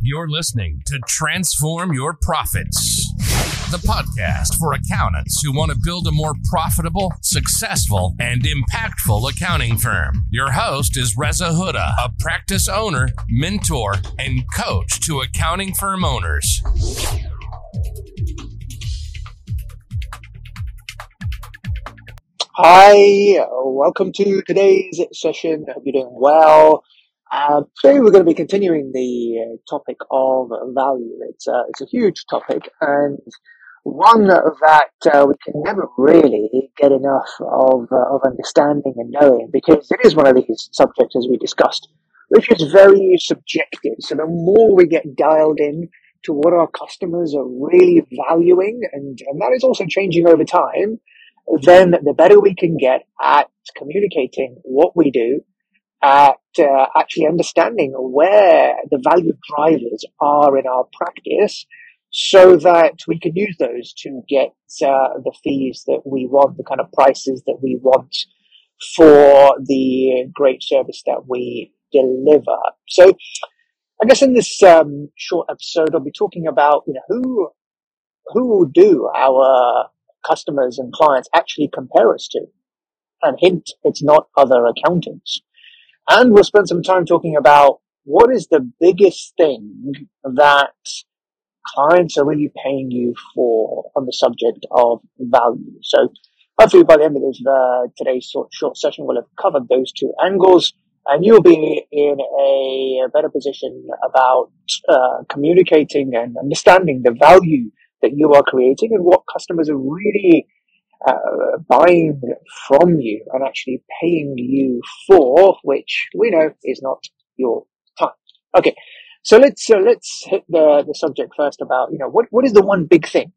You're listening to Transform Your Profits, the podcast for accountants who want to build a more profitable, successful, and impactful accounting firm. Your host is Reza Huda, a practice owner, mentor, and coach to accounting firm owners. Hi, welcome to today's session. I Hope you're doing well. Um, today we're going to be continuing the uh, topic of value. It's a, it's a huge topic and one that uh, we can never really get enough of, uh, of understanding and knowing because it is one of these subjects as we discussed, which is very subjective. So the more we get dialed in to what our customers are really valuing and, and that is also changing over time, then the better we can get at communicating what we do, at uh, actually understanding where the value drivers are in our practice so that we can use those to get uh, the fees that we want, the kind of prices that we want for the great service that we deliver. So I guess in this um, short episode, I'll be talking about, you know, who, who do our customers and clients actually compare us to. And hint, it's not other accountants. And we'll spend some time talking about what is the biggest thing that clients are really paying you for on the subject of value. So hopefully by the end of this, uh, today's short, session, we'll have covered those two angles and you'll be in a better position about uh, communicating and understanding the value that you are creating and what customers are really uh, buying from you and actually paying you for, which we know is not your time. Okay, so let's uh, let's hit the the subject first about you know what what is the one big thing.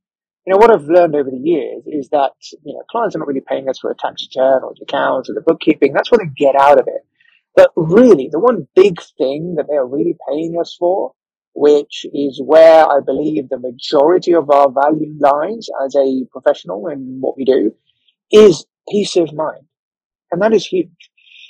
You know what I've learned over the years is that you know clients are not really paying us for a tax return or the accounts or the bookkeeping. That's what they get out of it. But really, the one big thing that they are really paying us for which is where I believe the majority of our value lies as a professional in what we do, is peace of mind. And that is huge.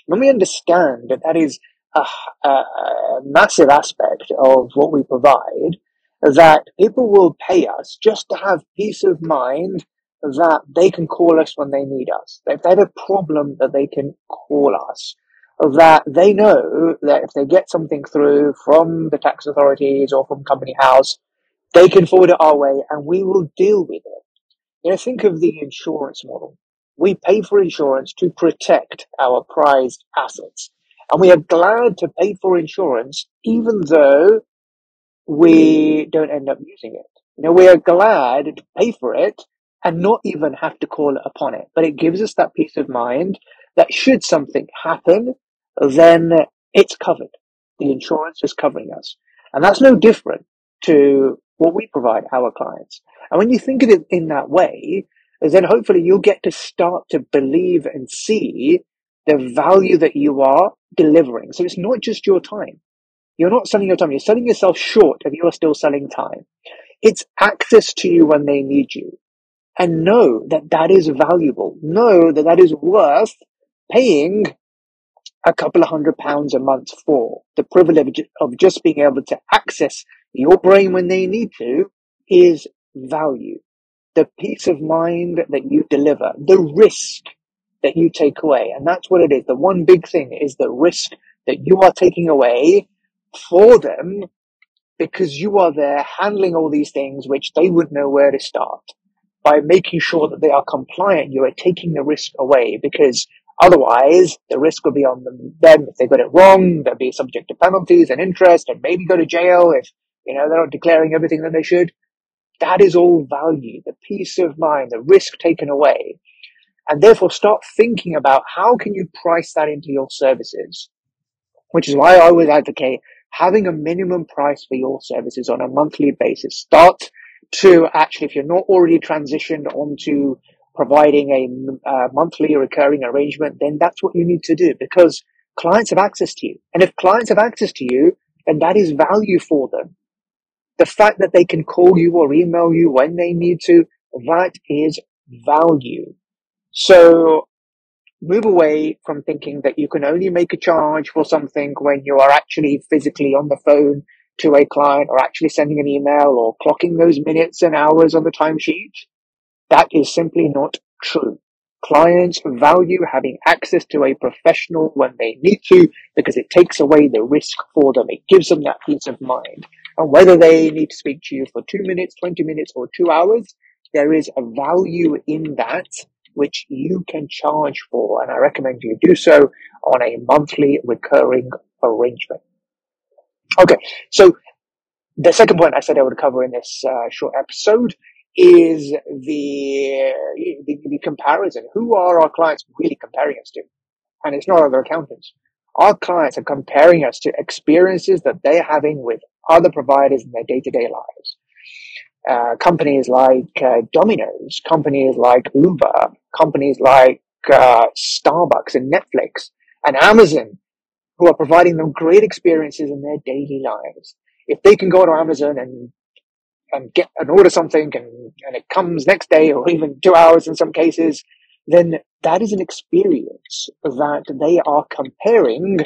When we understand that that is a, a, a massive aspect of what we provide, that people will pay us just to have peace of mind that they can call us when they need us. If they have a problem that they can call us that they know that if they get something through from the tax authorities or from company house, they can forward it our way and we will deal with it. You know, think of the insurance model. We pay for insurance to protect our prized assets. And we are glad to pay for insurance even though we don't end up using it. You know, we are glad to pay for it and not even have to call upon it. But it gives us that peace of mind that should something happen, then it's covered. The insurance is covering us. And that's no different to what we provide our clients. And when you think of it in that way, then hopefully you'll get to start to believe and see the value that you are delivering. So it's not just your time. You're not selling your time. You're selling yourself short if you are still selling time. It's access to you when they need you. And know that that is valuable. Know that that is worth paying a couple of hundred pounds a month for. The privilege of just being able to access your brain when they need to is value. The peace of mind that you deliver, the risk that you take away. And that's what it is. The one big thing is the risk that you are taking away for them because you are there handling all these things which they wouldn't know where to start. By making sure that they are compliant, you are taking the risk away because Otherwise, the risk will be on them. If they got it wrong, they'll be subject to penalties and interest and maybe go to jail if, you know, they're not declaring everything that they should. That is all value, the peace of mind, the risk taken away. And therefore start thinking about how can you price that into your services? Which is why I always advocate having a minimum price for your services on a monthly basis. Start to actually, if you're not already transitioned onto providing a uh, monthly recurring arrangement, then that's what you need to do because clients have access to you. And if clients have access to you, then that is value for them. The fact that they can call you or email you when they need to, that is value. So move away from thinking that you can only make a charge for something when you are actually physically on the phone to a client or actually sending an email or clocking those minutes and hours on the timesheet. That is simply not true. Clients value having access to a professional when they need to because it takes away the risk for them. It gives them that peace of mind. And whether they need to speak to you for two minutes, 20 minutes, or two hours, there is a value in that which you can charge for. And I recommend you do so on a monthly recurring arrangement. Okay. So the second point I said I would cover in this uh, short episode is the, the, the comparison. Who are our clients really comparing us to? And it's not other accountants. Our clients are comparing us to experiences that they're having with other providers in their day-to-day lives. Uh, companies like uh, Domino's, companies like Uber, companies like uh, Starbucks and Netflix and Amazon, who are providing them great experiences in their daily lives. If they can go to Amazon and and get and order something and, and it comes next day or even two hours in some cases, then that is an experience that they are comparing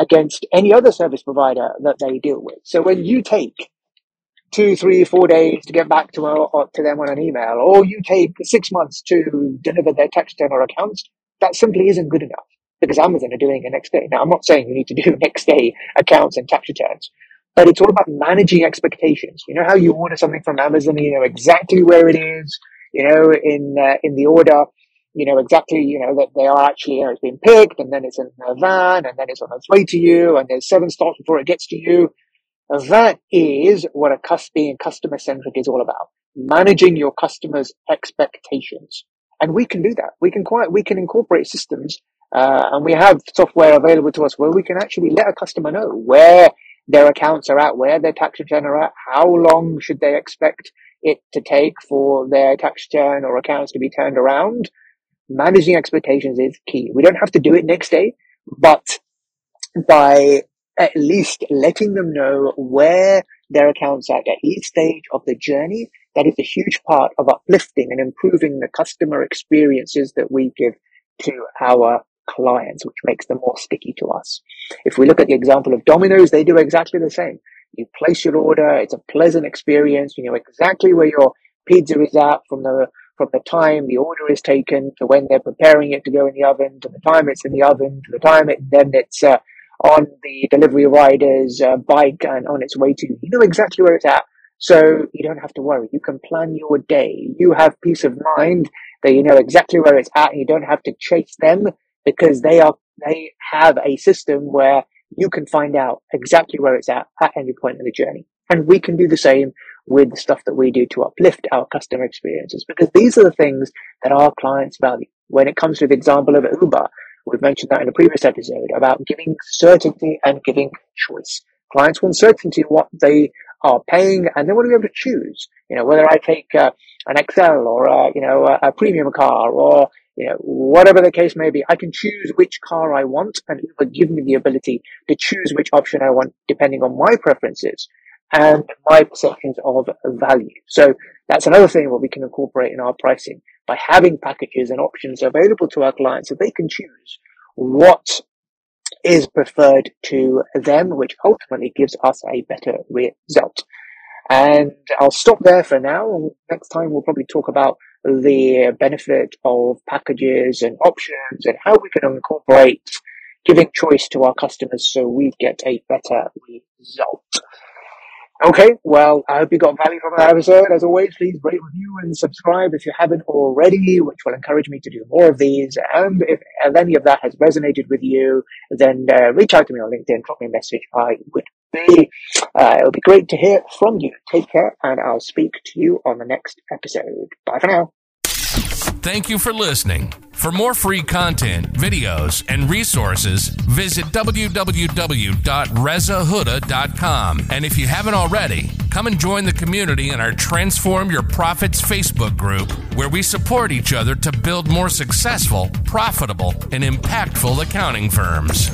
against any other service provider that they deal with. So when you take two, three, four days to get back to, uh, to them on an email, or you take six months to deliver their tax return or accounts, that simply isn't good enough because Amazon are doing it next day. Now, I'm not saying you need to do next day accounts and tax returns, but it's all about managing expectations. You know how you order something from Amazon, you know exactly where it is, you know, in, uh, in the order, you know exactly, you know, that they are actually, you know, it's been picked and then it's in a van and then it's on its way to you and there's seven stops before it gets to you. That is what a being customer centric is all about. Managing your customers' expectations. And we can do that. We can quite, we can incorporate systems, uh, and we have software available to us where we can actually let a customer know where their accounts are at, where their tax return are at, how long should they expect it to take for their tax return or accounts to be turned around. Managing expectations is key. We don't have to do it next day, but by at least letting them know where their accounts are at each stage of the journey, that is a huge part of uplifting and improving the customer experiences that we give to our clients, which makes them more sticky to us. If we look at the example of Domino's, they do exactly the same. You place your order, it's a pleasant experience, you know exactly where your pizza is at from the from the time the order is taken to when they're preparing it to go in the oven to the time it's in the oven to the time it then it's uh, on the delivery rider's uh, bike and on its way to you. You know exactly where it's at. So you don't have to worry. You can plan your day. You have peace of mind that you know exactly where it's at and you don't have to chase them because they are, they have a system where you can find out exactly where it's at at any point in the journey. And we can do the same with the stuff that we do to uplift our customer experiences because these are the things that our clients value. When it comes to the example of Uber, we've mentioned that in a previous episode about giving certainty and giving choice. Clients want certainty what they are paying and they want to be able to choose, you know, whether I take uh, an XL or, a, you know, a, a premium car or you know, whatever the case may be, I can choose which car I want and Uber give me the ability to choose which option I want depending on my preferences and my perceptions of value. So that's another thing what we can incorporate in our pricing by having packages and options available to our clients so they can choose what is preferred to them, which ultimately gives us a better result. And I'll stop there for now. Next time we'll probably talk about the benefit of packages and options and how we can incorporate giving choice to our customers so we get a better result. Okay, well, I hope you got value from that episode. As always, please rate, review, and subscribe if you haven't already, which will encourage me to do more of these. And if, any of that has resonated with you, then uh, reach out to me on LinkedIn, drop me a message. I would be, uh, it'll be great to hear from you. Take care, and I'll speak to you on the next episode. Bye for now. Thank you for listening. For more free content, videos, and resources, visit www.rezahuda.com. And if you haven't already, come and join the community in our Transform Your Profits Facebook group, where we support each other to build more successful, profitable, and impactful accounting firms.